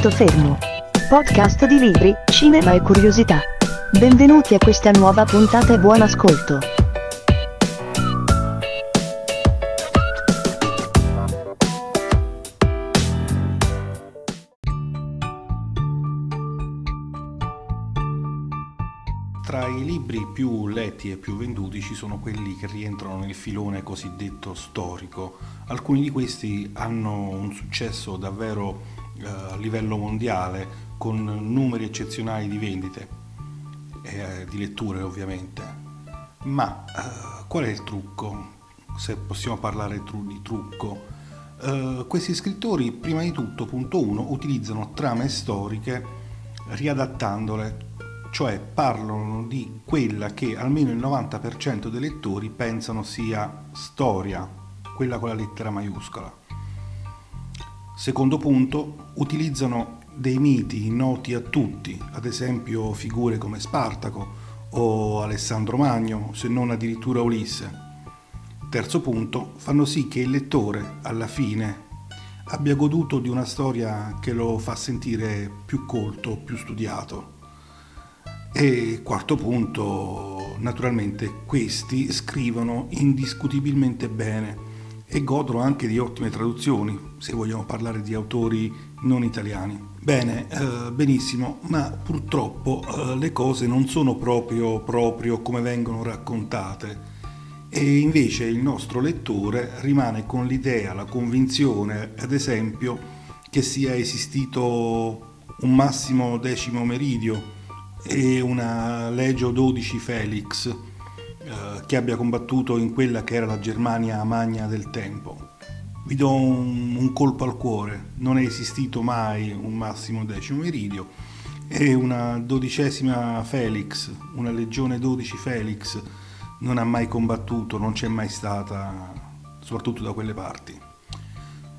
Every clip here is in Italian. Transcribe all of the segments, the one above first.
Punto fermo. Podcast di libri, cinema e curiosità. Benvenuti a questa nuova puntata e buon ascolto. Tra i libri più letti e più venduti ci sono quelli che rientrano nel filone cosiddetto storico. Alcuni di questi hanno un successo davvero a livello mondiale con numeri eccezionali di vendite e eh, di letture ovviamente. Ma eh, qual è il trucco? Se possiamo parlare di trucco. Eh, questi scrittori prima di tutto, punto 1, utilizzano trame storiche riadattandole cioè parlano di quella che almeno il 90% dei lettori pensano sia storia, quella con la lettera maiuscola. Secondo punto, utilizzano dei miti noti a tutti, ad esempio figure come Spartaco o Alessandro Magno, se non addirittura Ulisse. Terzo punto, fanno sì che il lettore, alla fine, abbia goduto di una storia che lo fa sentire più colto, più studiato. E quarto punto, naturalmente questi scrivono indiscutibilmente bene e godono anche di ottime traduzioni, se vogliamo parlare di autori non italiani. Bene, eh, benissimo, ma purtroppo eh, le cose non sono proprio, proprio come vengono raccontate e invece il nostro lettore rimane con l'idea, la convinzione, ad esempio, che sia esistito un massimo decimo meridio e una Legio 12 Felix eh, che abbia combattuto in quella che era la Germania magna del tempo. Vi do un, un, colpo al cuore, non è esistito mai un massimo decimo iridio e una dodicesima Felix, una legione 12 Felix non ha mai combattuto, non c'è mai stata, soprattutto da quelle parti.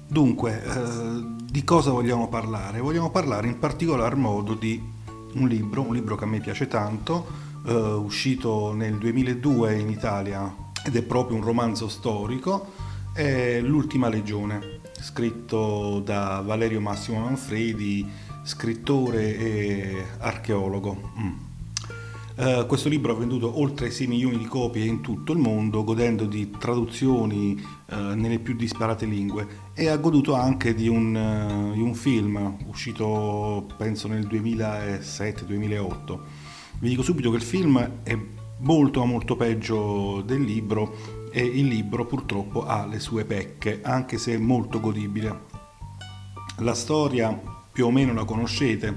Dunque, eh, di cosa vogliamo parlare? Vogliamo parlare in particolar modo di un libro, un libro che a me piace tanto, eh, uscito nel 2002 in Italia ed è proprio un romanzo storico, è L'ultima legione, scritto da Valerio Massimo Manfredi, scrittore e archeologo. Mm. Uh, questo libro ha venduto oltre 6 milioni di copie in tutto il mondo, godendo di traduzioni uh, nelle più disparate lingue e ha goduto anche di un, uh, di un film uscito penso nel 2007-2008. Vi dico subito che il film è molto molto peggio del libro e il libro purtroppo ha le sue pecche, anche se è molto godibile. La storia più o meno la conoscete,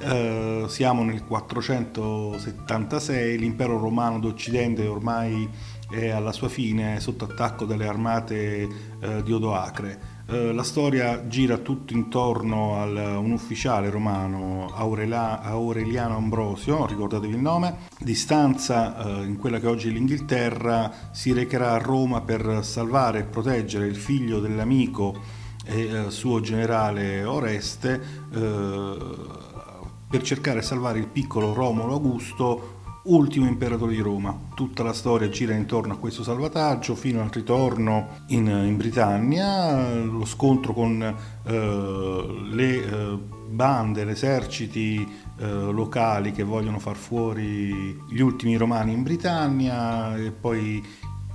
eh, siamo nel 476, l'impero romano d'Occidente ormai è alla sua fine sotto attacco dalle armate eh, di Odoacre. Eh, la storia gira tutto intorno a un ufficiale romano, Aurela, Aureliano Ambrosio, ricordatevi il nome, di stanza eh, in quella che oggi è l'Inghilterra, si recherà a Roma per salvare e proteggere il figlio dell'amico e eh, suo generale Oreste per cercare di salvare il piccolo Romolo Augusto, ultimo imperatore di Roma. Tutta la storia gira intorno a questo salvataggio fino al ritorno in, in Britannia, lo scontro con eh, le eh, bande, gli eserciti eh, locali che vogliono far fuori gli ultimi romani in Britannia e poi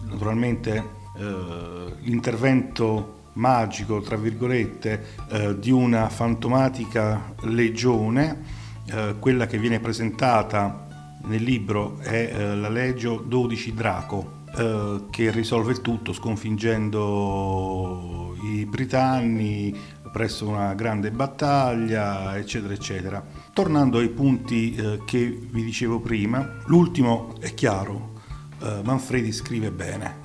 naturalmente eh, l'intervento magico, tra virgolette, eh, di una fantomatica legione eh, quella che viene presentata nel libro è eh, la Legio 12 Draco, eh, che risolve il tutto sconfiggendo i britanni presso una grande battaglia, eccetera, eccetera. Tornando ai punti eh, che vi dicevo prima, l'ultimo è chiaro, eh, Manfredi scrive bene.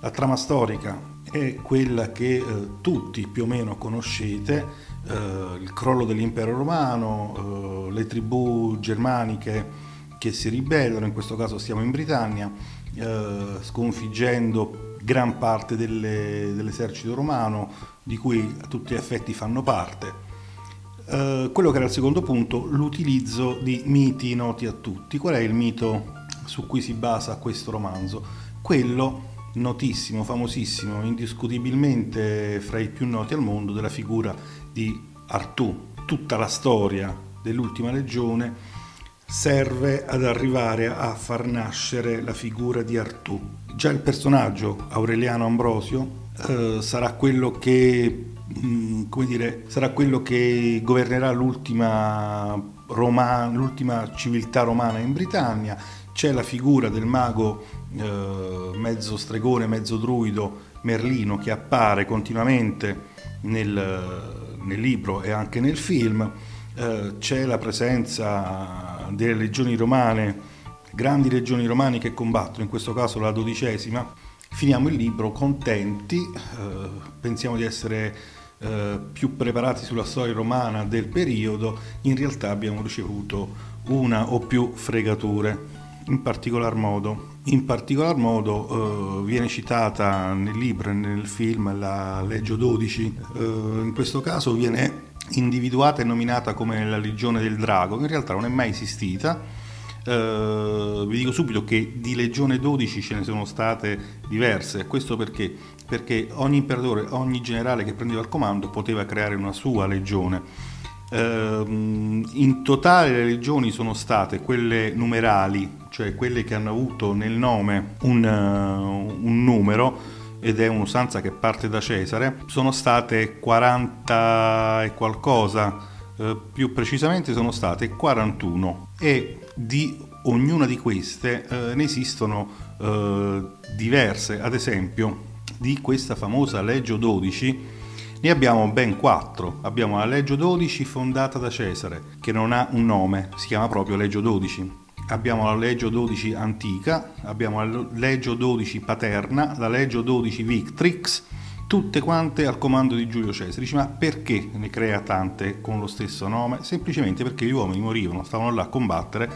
La trama storica è quella che tutti più o meno conoscete, il crollo dell'impero romano, le tribù germaniche che si ribellano, in questo caso stiamo in Britannia, eh, sconfiggendo gran parte delle, dell'esercito romano, di cui a tutti gli effetti fanno parte. Uh, quello che era il secondo punto, l'utilizzo di miti noti a tutti. Qual è il mito su cui si basa questo romanzo? Quello notissimo, famosissimo, indiscutibilmente fra i più noti al mondo della figura di Artù, tutta la storia dell'ultima legione serve ad arrivare a far nascere la figura di Artù. Già il personaggio Aureliano Ambrosio eh, sarà quello che mm, come dire, sarà quello che governerà l'ultima, Roma, l'ultima civiltà romana in Britannia. C'è la figura del mago eh, mezzo stregone, mezzo druido Merlino che appare continuamente nel, nel libro e anche nel film. Eh, c'è la presenza delle legioni romane, grandi legioni romane che combattono, in questo caso la dodicesima. Finiamo il libro contenti, eh, pensiamo di essere eh, più preparati sulla storia romana del periodo, in realtà abbiamo ricevuto una o più fregature. In particolar modo, in particolar modo eh, viene citata nel libro e nel film la Leggio 12, eh, in questo caso viene individuata e nominata come la Legione del Drago, in realtà non è mai esistita. Eh, vi dico subito che di Legione 12 ce ne sono state diverse, questo perché? Perché ogni imperatore, ogni generale che prendeva il comando poteva creare una sua legione. Uh, in totale le legioni sono state quelle numerali, cioè quelle che hanno avuto nel nome un, uh, un numero ed è un'usanza che parte da Cesare, sono state 40 e qualcosa, uh, più precisamente sono state 41 e di ognuna di queste ne esistono diverse, ad esempio di questa famosa Leggio 12 ne abbiamo ben quattro. Abbiamo la Leggio 12 fondata da Cesare, che non ha un nome, si chiama proprio Leggio 12. Abbiamo la Leggio 12 antica, abbiamo la Leggio 12 paterna, la Leggio 12 Victrix, tutte quante al comando di Giulio Cesare. Dice, ma perché ne crea tante con lo stesso nome? Semplicemente perché gli uomini morivano, stavano là a combattere.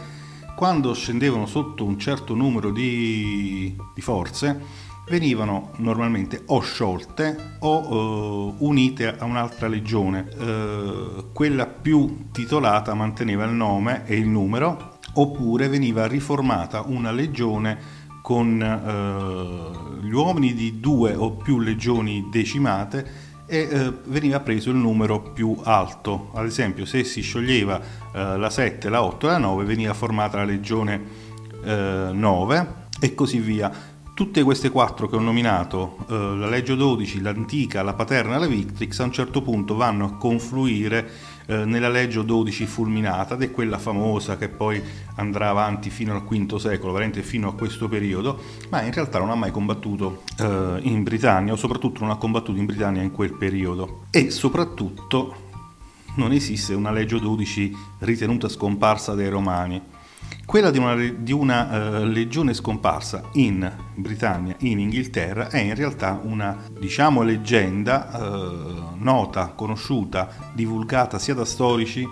Quando scendevano sotto un certo numero di, di forze, venivano normalmente o sciolte o uh, unite a un'altra legione. Uh, quella più titolata manteneva il nome e il numero, oppure veniva riformata una legione con uh, gli uomini di due o più legioni decimate e veniva preso il numero più alto. Ad esempio, se si scioglieva la 7, la 8 e la 9, veniva formata la legione 9 e così via Tutte queste quattro che ho nominato, eh, la Leggio 12, l'Antica, la Paterna e la Victrix, a un certo punto vanno a confluire eh, nella Leggio 12 fulminata, ed è quella famosa che poi andrà avanti fino al V secolo, veramente fino a questo periodo, ma in realtà non ha mai combattuto eh, in Britannia, o soprattutto non ha combattuto in Britannia in quel periodo. E soprattutto non esiste una Leggio 12 ritenuta scomparsa dai Romani quella di una, di una uh, legione scomparsa in Britannia, in Inghilterra, è in realtà una, diciamo, leggenda uh, nota, conosciuta, divulgata sia da storici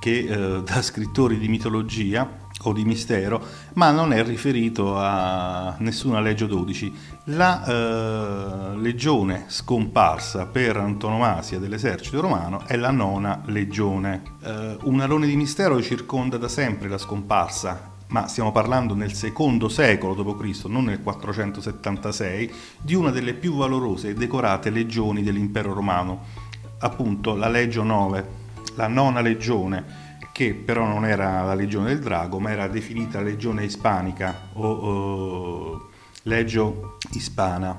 che uh, da scrittori di mitologia o di mistero, ma non è riferito a nessuna Leggio 12. La eh, legione scomparsa per antonomasia dell'esercito romano è la nona legione. Eh, un alone di mistero circonda da sempre la scomparsa, ma stiamo parlando nel secondo secolo d.C., non nel 476, di una delle più valorose e decorate legioni dell'impero romano, appunto la Legio 9, la nona legione che però non era la legione del drago, ma era definita legione ispanica o, o legio ispana.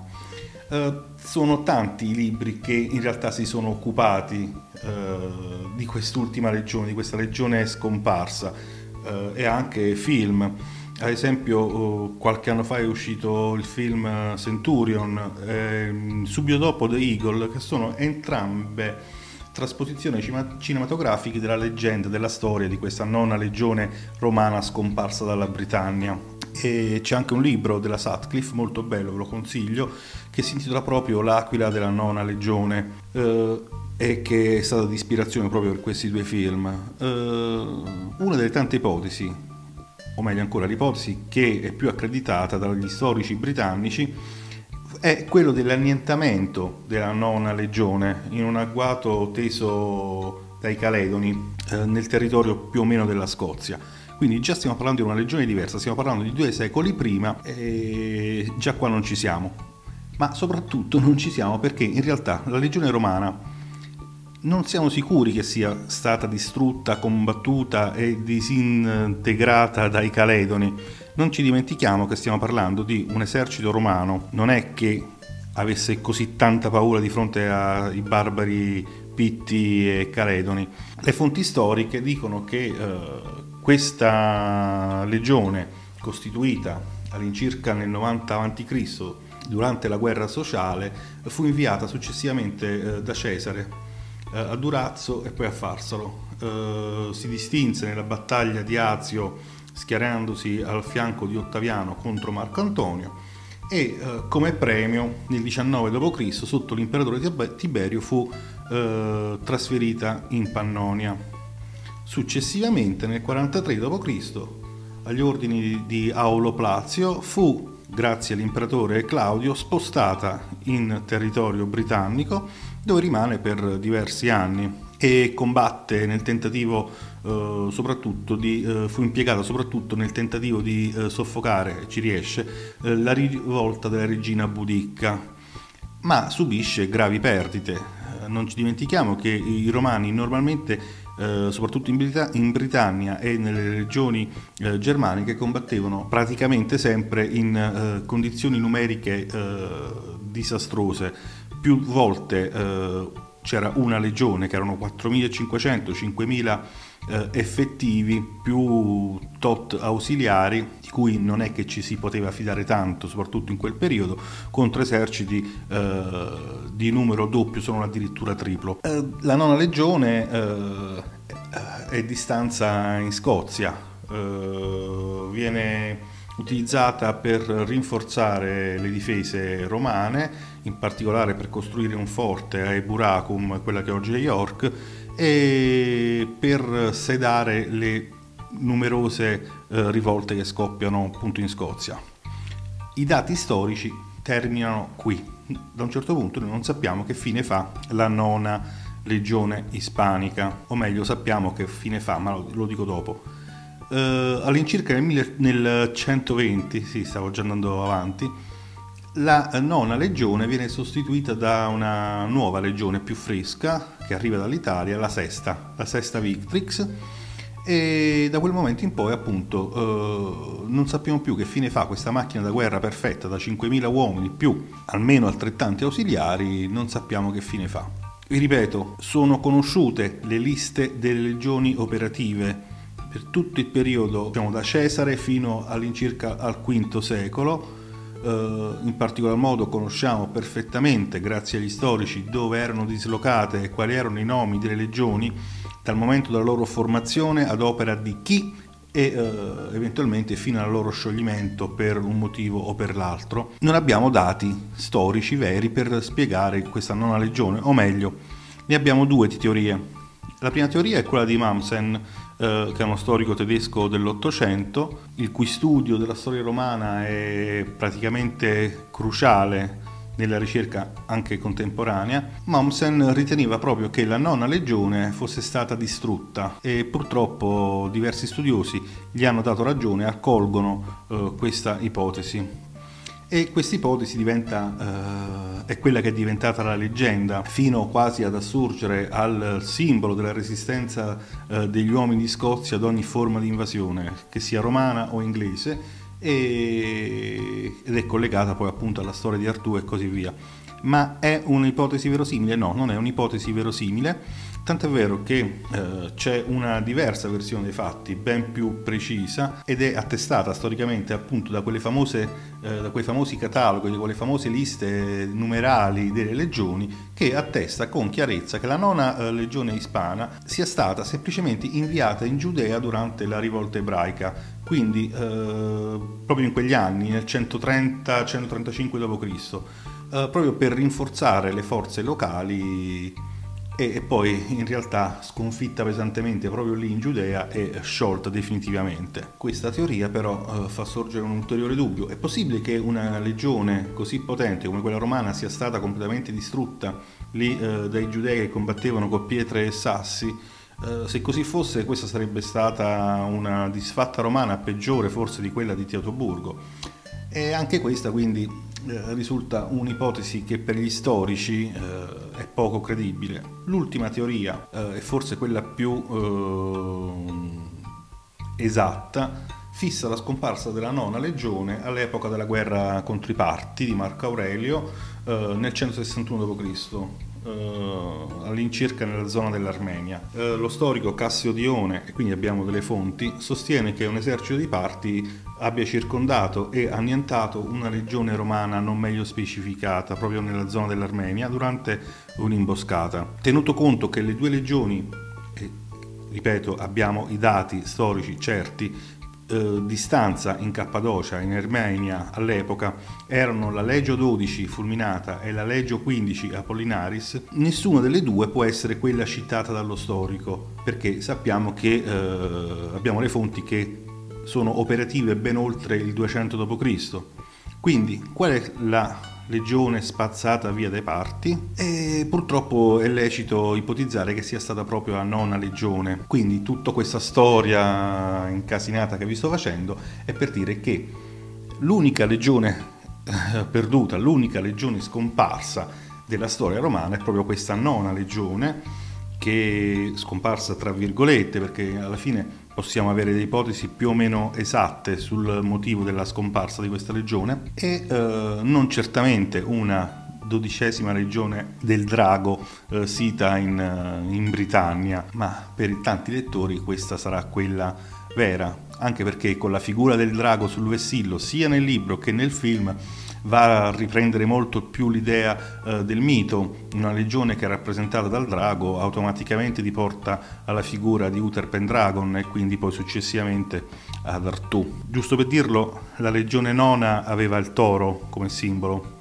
Uh, sono tanti i libri che in realtà si sono occupati uh, di quest'ultima legione, di questa legione scomparsa uh, e anche film. Ad esempio, qualche anno fa è uscito il film Centurion, eh, subito dopo The Eagle, che sono entrambe trasposizioni cinematografiche della leggenda, della storia di questa nona legione romana scomparsa dalla Britannia. E c'è anche un libro della Sutcliffe, molto bello, ve lo consiglio, che si intitola proprio L'aquila della nona legione eh, e che è stata di ispirazione proprio per questi due film. Eh, una delle tante ipotesi, o meglio ancora l'ipotesi che è più accreditata dagli storici britannici, è quello dell'annientamento della nona legione in un agguato teso dai Caledoni eh, nel territorio più o meno della Scozia. Quindi già stiamo parlando di una legione diversa, stiamo parlando di due secoli prima e già qua non ci siamo. Ma soprattutto non ci siamo perché in realtà la legione romana non siamo sicuri che sia stata distrutta, combattuta e disintegrata dai Caledoni. Non ci dimentichiamo che stiamo parlando di un esercito romano, non è che avesse così tanta paura di fronte ai barbari Pitti e Caledoni. Le fonti storiche dicono che eh, questa legione costituita all'incirca nel 90 a.C. durante la guerra sociale fu inviata successivamente eh, da Cesare eh, a Durazzo e poi a Farsalo. Eh, si distinse nella battaglia di Azio schierandosi al fianco di Ottaviano contro Marco Antonio e eh, come premio nel 19 d.C. sotto l'imperatore Tiberio fu eh, trasferita in Pannonia. Successivamente nel 43 d.C. agli ordini di Aulo Plazio fu grazie all'imperatore Claudio spostata in territorio britannico dove rimane per diversi anni e combatte nel tentativo soprattutto di, eh, fu impiegato soprattutto nel tentativo di eh, soffocare, ci riesce, eh, la rivolta della regina Budicca, ma subisce gravi perdite. Eh, non ci dimentichiamo che i romani normalmente eh, soprattutto in, Brit- in, Britannia e nelle regioni eh, germaniche, combattevano praticamente sempre in eh, condizioni numeriche disastrose. Più volte c'era una legione che erano 4.500, 5.000 eh, effettivi più tot ausiliari di cui non è che ci si poteva fidare tanto, soprattutto in quel periodo, contro eserciti eh, di numero doppio, sono addirittura triplo. Eh, la nona legione eh, è di stanza in Scozia, eh, viene utilizzata per rinforzare le difese romane, in particolare per costruire un forte a Eburacum, quella che oggi è York, e per sedare le numerose eh, rivolte che scoppiano appunto in Scozia. I dati storici terminano qui. Da un certo punto noi non sappiamo che fine fa la nona legione ispanica, o meglio sappiamo che fine fa, ma lo, lo dico dopo eh, all'incirca nel, nel 120, sì, stavo già andando avanti, la nona legione viene sostituita da una nuova legione più fresca che arriva dall'Italia, la sesta, la sesta Victrix e da quel momento in poi appunto eh, non sappiamo più che fine fa questa macchina da guerra perfetta da 5.000 uomini più almeno altrettanti ausiliari, non sappiamo che fine fa. Vi ripeto, sono conosciute le liste delle legioni operative per tutto il periodo diciamo, da Cesare fino all'incirca al V secolo. Uh, in particolar modo conosciamo perfettamente, grazie agli storici, dove erano dislocate e quali erano i nomi delle legioni dal momento della loro formazione ad opera di chi e uh, eventualmente fino al loro scioglimento per un motivo o per l'altro. Non abbiamo dati storici veri per spiegare questa nona legione, o meglio, ne abbiamo due di teorie. La prima teoria è quella di Mamsen, eh, che è uno storico tedesco dell'Ottocento, il cui studio della storia romana è praticamente cruciale nella ricerca anche contemporanea, Mommsen riteneva proprio che la nona legione fosse stata distrutta e purtroppo diversi studiosi gli hanno dato ragione e accolgono eh, questa ipotesi e questa ipotesi diventa, eh, è quella che è diventata la leggenda, fino quasi ad assurgere al simbolo della resistenza eh, degli uomini di Scozia ad ogni forma di invasione, che sia romana o inglese, e, ed è collegata poi appunto alla storia di Artù e così via. Ma è un'ipotesi verosimile? No, non è un'ipotesi verosimile Tant'è vero che eh, c'è una diversa versione dei fatti, ben più precisa, ed è attestata storicamente appunto da, famose, eh, da quei famosi cataloghi, da quelle famose liste numerali delle legioni, che attesta con chiarezza che la nona eh, legione ispana sia stata semplicemente inviata in Giudea durante la rivolta ebraica, quindi eh, proprio in quegli anni, nel 130-135 d.C., eh, proprio per rinforzare le forze locali e poi in realtà sconfitta pesantemente proprio lì in Giudea e sciolta definitivamente. Questa teoria però eh, fa sorgere un ulteriore dubbio. È possibile che una legione così potente come quella romana sia stata completamente distrutta lì eh, dai giudei che combattevano con pietre e sassi? Eh, se così fosse questa sarebbe stata una disfatta romana peggiore forse di quella di Teutoburgo. E anche questa quindi risulta un'ipotesi che per gli storici eh, è poco credibile. L'ultima teoria, eh, e forse quella più eh, esatta, fissa la scomparsa della nona legione all'epoca della guerra contro i Parti di Marco Aurelio eh, nel 161 d.C Uh, all'incirca nella zona dell'Armenia. Uh, lo storico Cassio Dione, e quindi abbiamo delle fonti, sostiene che un esercito di parti abbia circondato e annientato una legione romana non meglio specificata proprio nella zona dell'Armenia durante un'imboscata. Tenuto conto che le due legioni, e ripeto abbiamo i dati storici certi, eh, di stanza in Cappadocia, in Armenia all'epoca, erano la Legio 12 Fulminata e la Legio 15 Apollinaris, nessuna delle due può essere quella citata dallo storico, perché sappiamo che eh, abbiamo le fonti che sono operative ben oltre il 200 d.C. Quindi, qual è la legione spazzata via dai parti e purtroppo è lecito ipotizzare che sia stata proprio la nona legione. Quindi tutta questa storia incasinata che vi sto facendo è per dire che l'unica legione eh, perduta, l'unica legione scomparsa della storia romana è proprio questa nona legione che scomparsa tra virgolette perché alla fine possiamo avere delle ipotesi più o meno esatte sul motivo della scomparsa di questa legione e eh, non certamente una dodicesima legione del drago eh, sita in, eh, in Britannia, ma per tanti lettori questa sarà quella vera, anche perché con la figura del drago sul vessillo, sia nel libro che nel film, va a riprendere molto più l'idea eh, del mito, una legione che è rappresentata dal drago automaticamente ti porta alla figura di Uther Pendragon e quindi poi successivamente ad Artù. Giusto per dirlo, la legione nona aveva il toro come simbolo,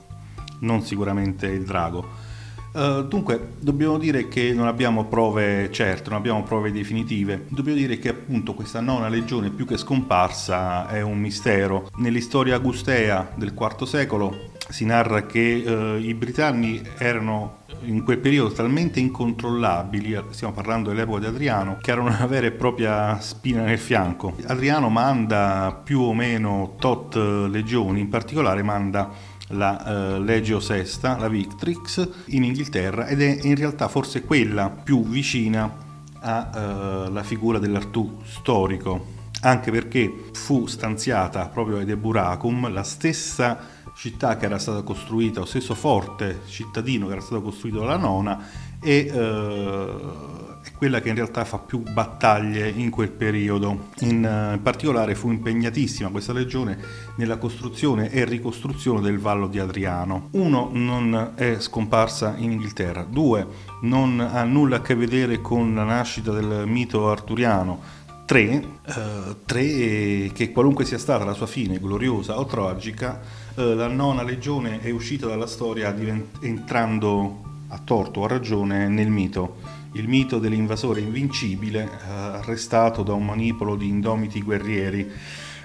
non sicuramente il drago. Uh, dunque, dobbiamo dire che non abbiamo prove certe, non abbiamo prove definitive. Dobbiamo dire che appunto questa nona legione più che scomparsa è un mistero. Nell'istoria augustea del IV secolo si narra che uh, i britanni erano in quel periodo talmente incontrollabili, stiamo parlando dell'epoca di Adriano, che erano una vera e propria spina nel fianco. Adriano manda più o meno tot legioni, in particolare manda la uh, Legio Sesta, la Victrix, in Inghilterra ed è in realtà forse quella più vicina alla uh, figura dell'Artù storico, anche perché fu stanziata proprio ad Eburacum, la stessa città che era stata costruita, lo stesso forte cittadino che era stato costruito dalla nona e uh, è quella che in realtà fa più battaglie in quel periodo. In, in particolare fu impegnatissima questa legione nella costruzione e ricostruzione del Vallo di Adriano. Uno, non è scomparsa in Inghilterra. Due, non ha nulla a che vedere con la nascita del mito arturiano. 3, uh, tre, che qualunque sia stata la sua fine, gloriosa o tragica, uh, la nona legione è uscita dalla storia divent- entrando a torto o a ragione nel mito il mito dell'invasore invincibile eh, arrestato da un manipolo di indomiti guerrieri,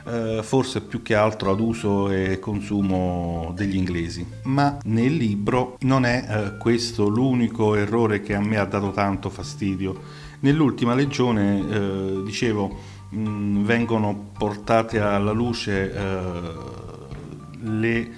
eh, forse più che altro ad uso e consumo degli inglesi. Ma nel libro non è eh, questo l'unico errore che a me ha dato tanto fastidio. Nell'ultima legione, dicevo, mh, vengono portate alla luce le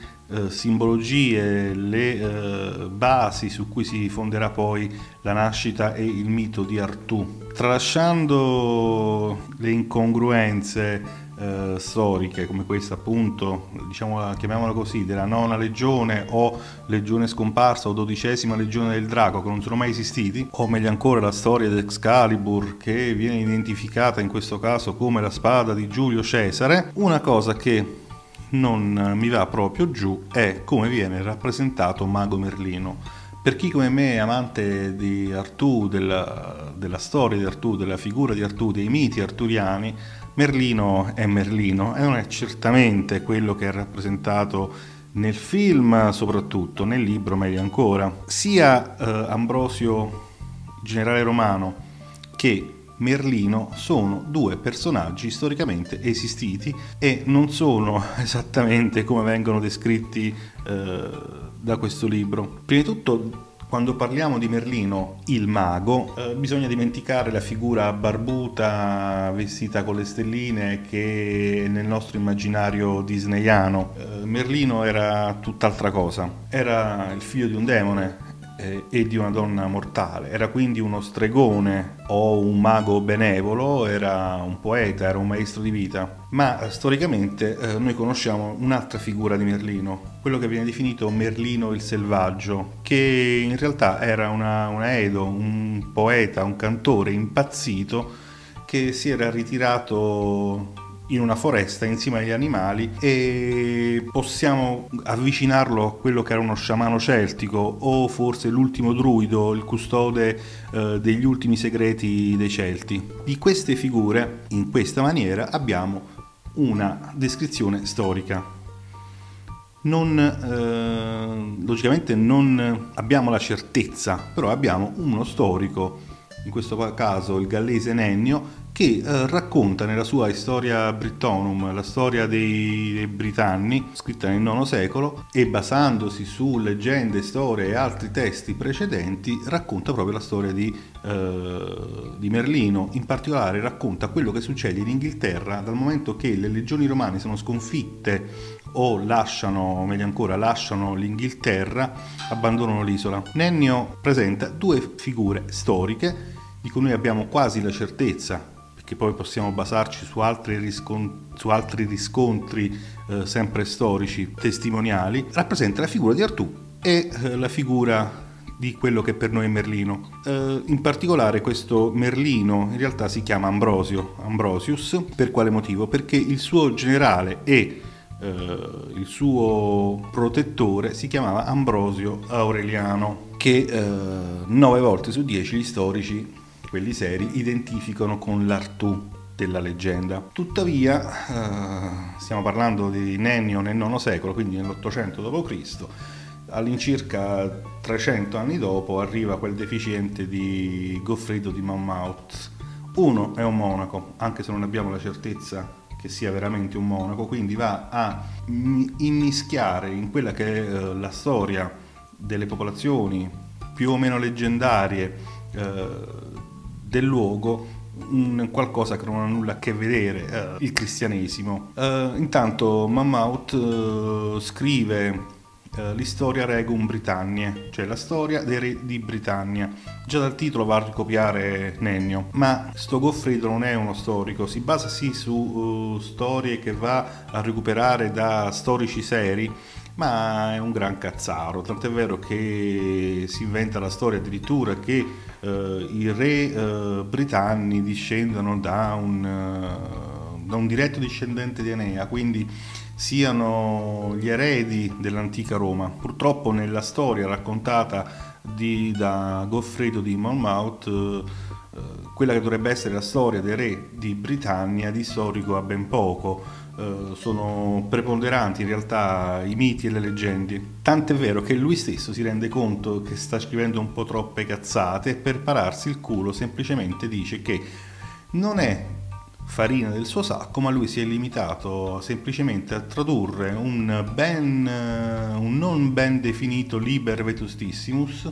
simbologie, le basi su cui si fonderà poi la nascita e il mito di Artù. Tralasciando le incongruenze eh, storiche come questa appunto, diciamo, chiamiamola così, della nona legione o legione scomparsa o dodicesima legione del drago che non sono mai esistiti, o meglio ancora la storia di Excalibur che viene identificata in questo caso come la spada di Giulio Cesare, una cosa che non mi va proprio giù è come viene rappresentato Mago Merlino. Per chi come me è amante di Artù, della, della storia di Artù, della figura di Artù, dei miti arturiani, Merlino è Merlino e non è certamente quello che è rappresentato nel film, soprattutto nel libro meglio ancora. Sia eh, Ambrosio, generale romano, che Merlino sono due personaggi storicamente esistiti e non sono esattamente come vengono descritti eh, da questo libro. Prima di tutto Quando parliamo di Merlino, il mago, eh, bisogna dimenticare la figura barbuta vestita con le stelline che è nel nostro immaginario disneyano. Eh, Merlino era tutt'altra cosa, era il figlio di un demone, eh, e di una donna mortale. Era quindi uno stregone o un mago benevolo, era un poeta, era un maestro di vita. Ma eh, storicamente eh, noi conosciamo un'altra figura di Merlino, quello che viene definito Merlino il selvaggio, che in realtà era una, una Edo, un poeta, un cantore impazzito che si era ritirato in una foresta insieme agli animali e possiamo avvicinarlo a quello che era uno sciamano celtico o forse l'ultimo druido, il custode eh, degli ultimi segreti dei Celti. Di queste figure, in questa maniera, abbiamo una descrizione storica. Non, eh, logicamente non abbiamo la certezza, però abbiamo uno storico, in questo caso il gallese Nennio, che eh, racconta nella sua Historia Brittonum la storia dei, dei, Britanni, scritta nel IX secolo, e basandosi su leggende, storie e altri testi precedenti, racconta proprio la storia di, eh, di Merlino. In particolare racconta quello che succede in Inghilterra dal momento che le legioni romane sono sconfitte o lasciano, meglio ancora, lasciano l'Inghilterra, abbandonano l'isola. Nennio presenta due figure storiche di cui noi abbiamo quasi la certezza che poi possiamo basarci su altri, riscon- su altri riscontri eh, sempre storici, testimoniali, rappresenta la figura di Artù e eh, la figura di quello che per noi è Merlino. Eh, in particolare questo Merlino in realtà si chiama Ambrosio, Ambrosius, per quale motivo? Perché il suo generale e eh, il suo protettore si chiamava Ambrosio Aureliano, che eh, nove volte su dieci gli storici quelli seri, identificano con l'Artù della leggenda. Tuttavia, eh, stiamo parlando di Nennio nel IX secolo, quindi nell'Ottocento d.C., all'incirca 300 anni dopo arriva quel deficiente di Goffredo di Monmouth. Uno è un monaco, anche se non abbiamo la certezza che sia veramente un monaco, quindi va a immischiare in quella che è eh, la storia delle popolazioni più o meno leggendarie eh, del luogo qualcosa che non ha nulla a che vedere uh, il cristianesimo. Uh, intanto Mammout uh, scrive l'Historia Regum Britanniae, cioè la storia dei re di Britannia. Già dal titolo va a ricopiare Nennio, ma sto Goffredo non è uno storico, si basa sì su storie che va a recuperare da storici seri, ma è un gran cazzaro, tant'è vero che si inventa la storia addirittura che eh, i re eh, britanni discendono da un, eh, da un diretto discendente di Enea, quindi siano gli eredi dell'antica Roma. Purtroppo nella storia raccontata di, da Goffredo di Monmouth, eh, quella che dovrebbe essere la storia dei re di Britannia di storico ha ben poco eh, sono preponderanti in realtà i miti e le leggende. Tant'è vero che lui stesso si rende conto che sta scrivendo un po' troppe cazzate e per pararsi il culo semplicemente dice che non è farina del suo sacco, ma lui si è limitato semplicemente a tradurre un, ben, un non ben definito Liber Vetustissimus,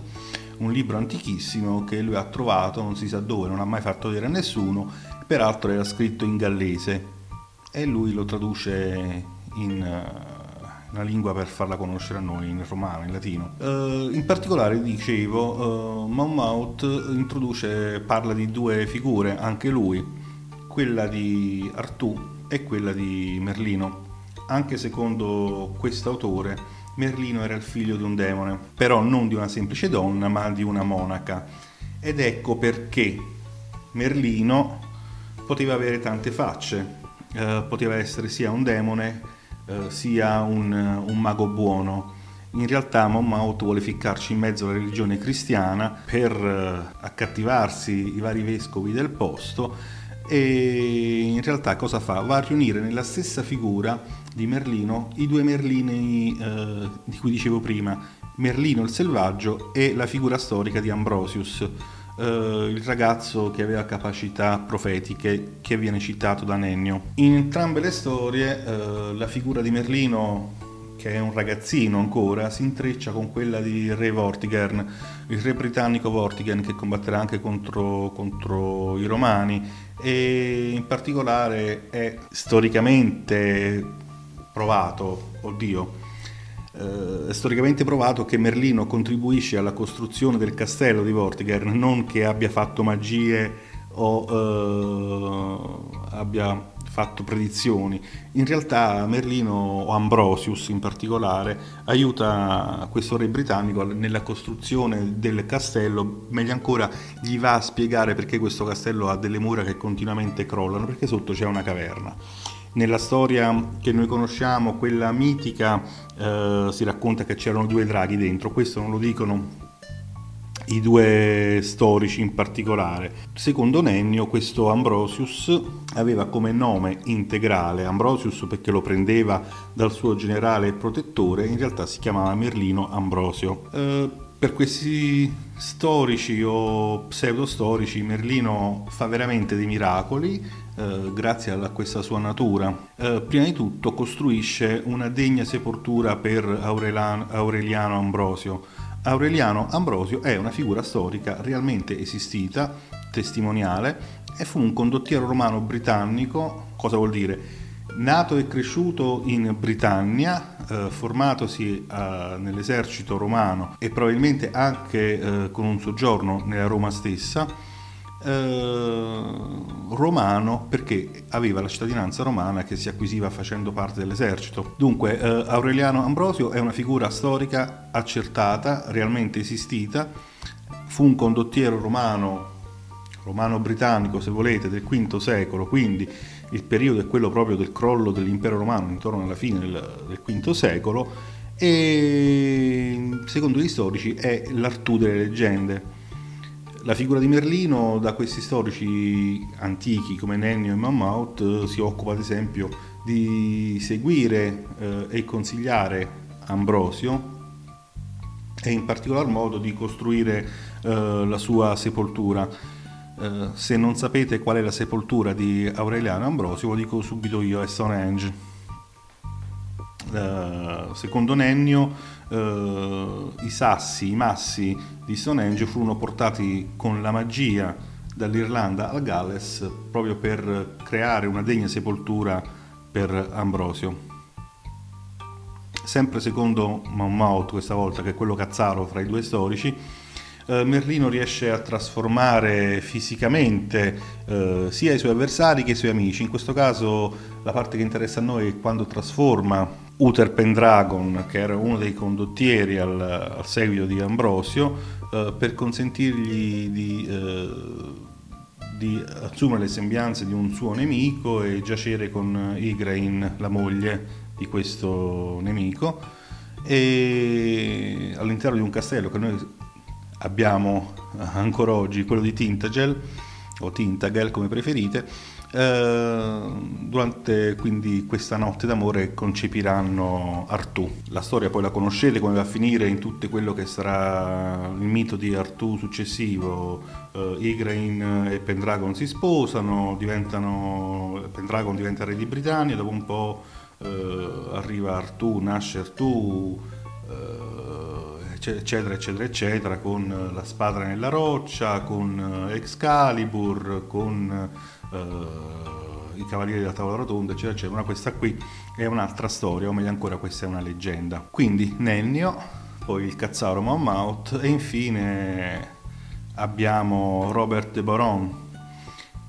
un libro antichissimo che lui ha trovato, non si sa dove, non ha mai fatto vedere a nessuno, peraltro era scritto in gallese e lui lo traduce in uh, una lingua per farla conoscere a noi, in romano, in latino. Uh, in particolare, dicevo, uh, Monmouth introduce, parla di due figure, anche lui, quella di Artù e quella di Merlino. Anche secondo quest'autore, Merlino era il figlio di un demone, però non di una semplice donna, ma di una monaca. Ed ecco perché Merlino poteva avere tante facce, eh, poteva essere sia un demone eh, sia un, un, mago buono. In realtà Monmouth vuole ficcarci in mezzo alla religione cristiana per eh, accattivarsi i vari vescovi del posto e in realtà cosa fa? Va a riunire nella stessa figura di Merlino i due Merlini eh, di cui dicevo prima, Merlino il selvaggio e la figura storica di Ambrosius Uh, il ragazzo che aveva capacità profetiche che viene citato da Nennio. In entrambe le storie uh, la figura di Merlino che è un ragazzino ancora, si intreccia con quella di Re Vortigern, il re britannico Vortigern che combatterà anche contro, contro i romani e in particolare è storicamente provato, oddio, eh, è storicamente provato che Merlino contribuisce alla costruzione del castello di Vortigern, non che abbia fatto magie o eh, abbia fatto predizioni. In realtà Merlino o Ambrosius in particolare aiuta questo re britannico nella costruzione del castello, meglio ancora gli va a spiegare perché questo castello ha delle mura che continuamente crollano, perché sotto c'è una caverna. Nella storia che noi conosciamo, quella mitica, eh, si racconta che c'erano due draghi dentro, questo non lo dicono i due storici in particolare. Secondo Nennio questo Ambrosius aveva come nome integrale Ambrosius perché lo prendeva dal suo generale protettore, in realtà si chiamava Merlino Ambrosio. Eh, per questi storici o pseudostorici Merlino fa veramente dei miracoli eh, grazie a questa sua natura. Eh, prima di tutto costruisce una degna sepoltura per Aureliano, Aureliano Ambrosio Aureliano Ambrosio è una figura storica realmente esistita, testimoniale, e fu un condottiero romano britannico, cosa vuol dire? Nato e cresciuto in Britannia, eh, formatosi eh, nell'esercito romano e probabilmente anche eh, con un soggiorno nella Roma stessa, eh, romano perché aveva la cittadinanza romana che si acquisiva facendo parte dell'esercito. Dunque eh, Aureliano Ambrosio è una figura storica accertata, realmente esistita, fu un condottiero romano, romano-britannico se volete, del V secolo, quindi il periodo è quello proprio del crollo dell'impero romano intorno alla fine del, del V secolo. E secondo gli storici è l'Artù delle leggende la figura di Merlino da questi storici antichi come Nennio e Mammout eh, si occupa ad esempio di seguire eh, e consigliare Ambrosio e in particolar modo di costruire eh, la sua sepoltura. Eh, se non sapete qual è la sepoltura di Aureliano Ambrosio, lo dico subito io, è Stonehenge. Eh, secondo Nennio uh, i sassi, i massi di Stonehenge furono portati con la magia dall'Irlanda al Galles proprio per creare una degna sepoltura per Ambrosio. Sempre secondo Monmouth, questa volta che è quello cazzaro fra i due storici, eh, Merlino riesce a trasformare fisicamente eh, sia i suoi avversari che i suoi amici. In questo caso la parte che interessa a noi è quando trasforma Uther Pendragon, che era uno dei condottieri al, al seguito di Ambrosio, eh, per consentirgli di, eh, di, assumere le sembianze di un suo nemico e giacere con Igraine, la moglie di questo nemico, e all'interno di un castello che noi abbiamo ancora oggi, quello di Tintagel, o Tintagel come preferite, durante quindi questa notte d'amore concepiranno Artù. La storia poi la conoscete come va a finire in tutto quello che sarà il mito di Artù successivo. Uh, Igraine e Pendragon si sposano, Pendragon diventa re di Britannia, dopo un po' uh, arriva Artù, nasce Artù, eccetera, eccetera, eccetera, con la spada nella roccia, con Excalibur, con uh, i Cavalieri della Tavola Rotonda, eccetera, eccetera. Ma questa qui è un'altra storia, o meglio ancora questa è una leggenda. Quindi Nennio, poi il Cazzaro Monmouth e infine abbiamo Robert de Boron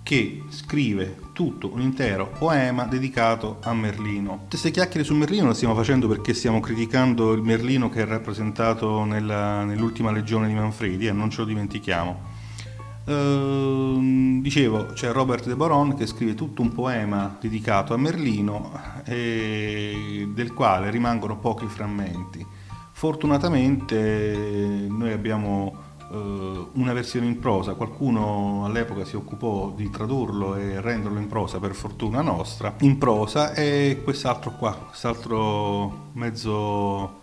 che scrive tutto un intero poema dedicato a Merlino. Queste chiacchiere su Merlino le stiamo facendo perché stiamo criticando il Merlino che è rappresentato nella, nell'ultima legione di Manfredi e eh, non ce lo dimentichiamo. Ehm, dicevo, c'è Robert de Boron che scrive tutto un poema dedicato a Merlino del quale rimangono pochi frammenti. Fortunatamente noi abbiamo una versione in prosa, qualcuno all'epoca si occupò di tradurlo e renderlo in prosa, per fortuna nostra, in prosa e quest'altro qua, quest'altro mezzo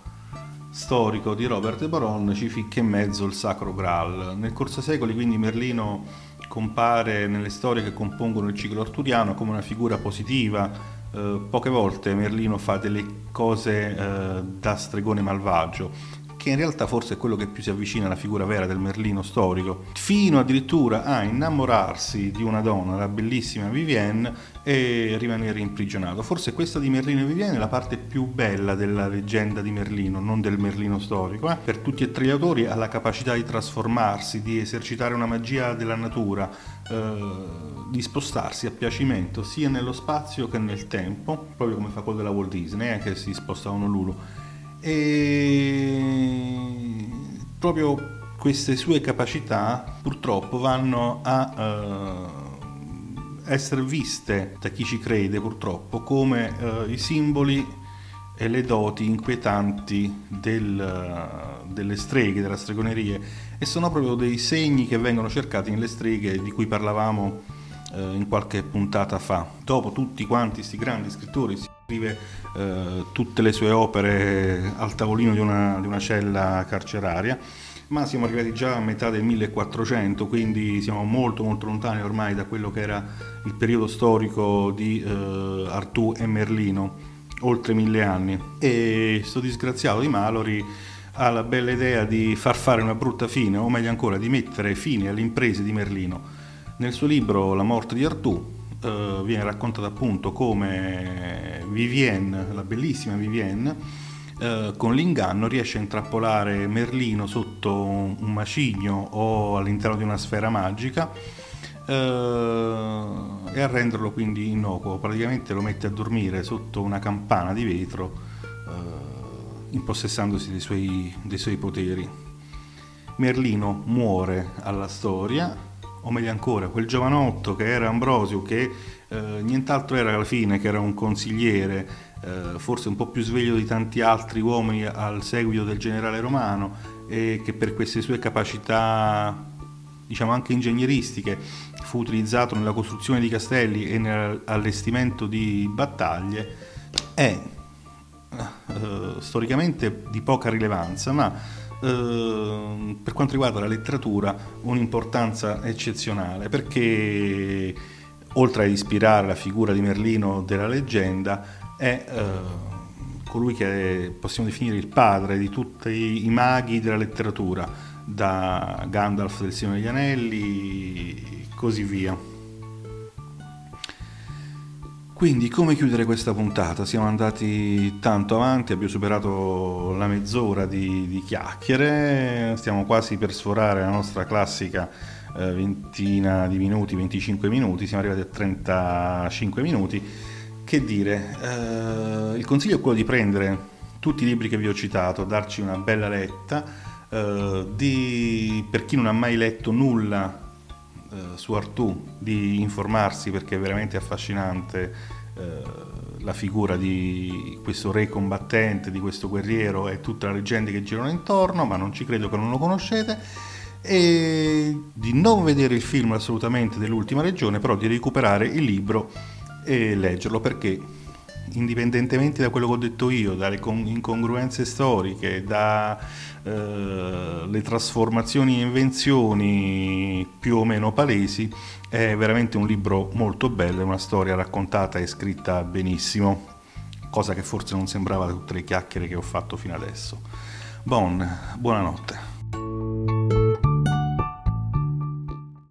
storico di Robert Baron ci ficca in mezzo il Sacro Graal. Nel corso dei secoli quindi Merlino compare nelle storie che compongono il ciclo arturiano come una figura positiva. Eh, poche volte Merlino fa delle cose eh, da stregone malvagio che in realtà forse è quello che più si avvicina alla figura vera del Merlino storico, fino addirittura a innamorarsi di una donna, la bellissima Vivienne, e rimanere imprigionato. Forse questa di Merlino e Vivienne è la parte più bella della leggenda di Merlino, non del Merlino storico. Eh? Per tutti e tre gli autori ha la capacità di trasformarsi, di esercitare una magia della natura, eh, di spostarsi a piacimento sia nello spazio che nel tempo, proprio come fa quello della Walt Disney, eh, che si sposta a Honolulu e proprio queste sue capacità purtroppo vanno a uh, essere viste da chi ci crede purtroppo come uh, i simboli e le doti inquietanti del, uh, delle streghe, della stregoneria e sono proprio dei segni che vengono cercati nelle streghe di cui parlavamo in qualche puntata fa. Dopo tutti quanti questi grandi scrittori scrive eh, tutte le sue opere al tavolino di una, di una, cella carceraria, ma siamo arrivati già a metà del 1400, quindi siamo molto molto lontani ormai da quello che era il periodo storico di eh, Artù e Merlino, oltre mille anni. E sto disgraziato di Mallory ha la bella idea di far fare una brutta fine, o meglio ancora di mettere fine alle imprese di Merlino. Nel suo libro La morte di Artù eh, viene raccontata appunto come Vivienne, la bellissima Vivienne, eh, con l'inganno riesce a intrappolare Merlino sotto un, macigno o all'interno di una sfera magica eh, e a renderlo quindi innocuo. Praticamente lo mette a dormire sotto una campana di vetro, eh, impossessandosi dei suoi, dei suoi poteri. Merlino muore alla storia, o meglio ancora, quel giovanotto che era Ambrosio, che eh, nient'altro era alla fine che era un consigliere, eh, forse un po' più sveglio di tanti altri uomini al seguito del generale romano, e che per queste sue capacità, diciamo anche ingegneristiche, fu utilizzato nella costruzione di castelli e nell'allestimento di battaglie, è eh, storicamente di poca rilevanza, ma Ehm, per quanto riguarda la letteratura un'importanza eccezionale perché oltre a ispirare la figura di Merlino della leggenda è eh, colui che è, possiamo definire il padre di tutti i maghi della letteratura da Gandalf del Signore degli Anelli e così via. Quindi come chiudere questa puntata? Siamo andati tanto avanti, abbiamo superato la mezz'ora di, di chiacchiere, stiamo quasi per sforare la nostra classica eh, ventina di minuti, 25 minuti, siamo arrivati a 35 minuti. Che dire, eh, il consiglio è quello di prendere tutti i libri che vi ho citato, darci una bella letta, eh, di, per chi non ha mai letto nulla su Artù di informarsi perché è veramente affascinante eh, la figura di questo re combattente, di questo guerriero e tutte le leggende che girano intorno, ma non ci credo che non lo conoscete. E di non vedere il film assolutamente dell'ultima regione, però di recuperare il libro e leggerlo perché indipendentemente da quello che ho detto io, dalle incongruenze storiche, dalle eh, trasformazioni e invenzioni più o meno palesi, è veramente un libro molto bello, è una storia raccontata e scritta benissimo, cosa che forse non sembrava da tutte le chiacchiere che ho fatto fino adesso. Bon, buonanotte.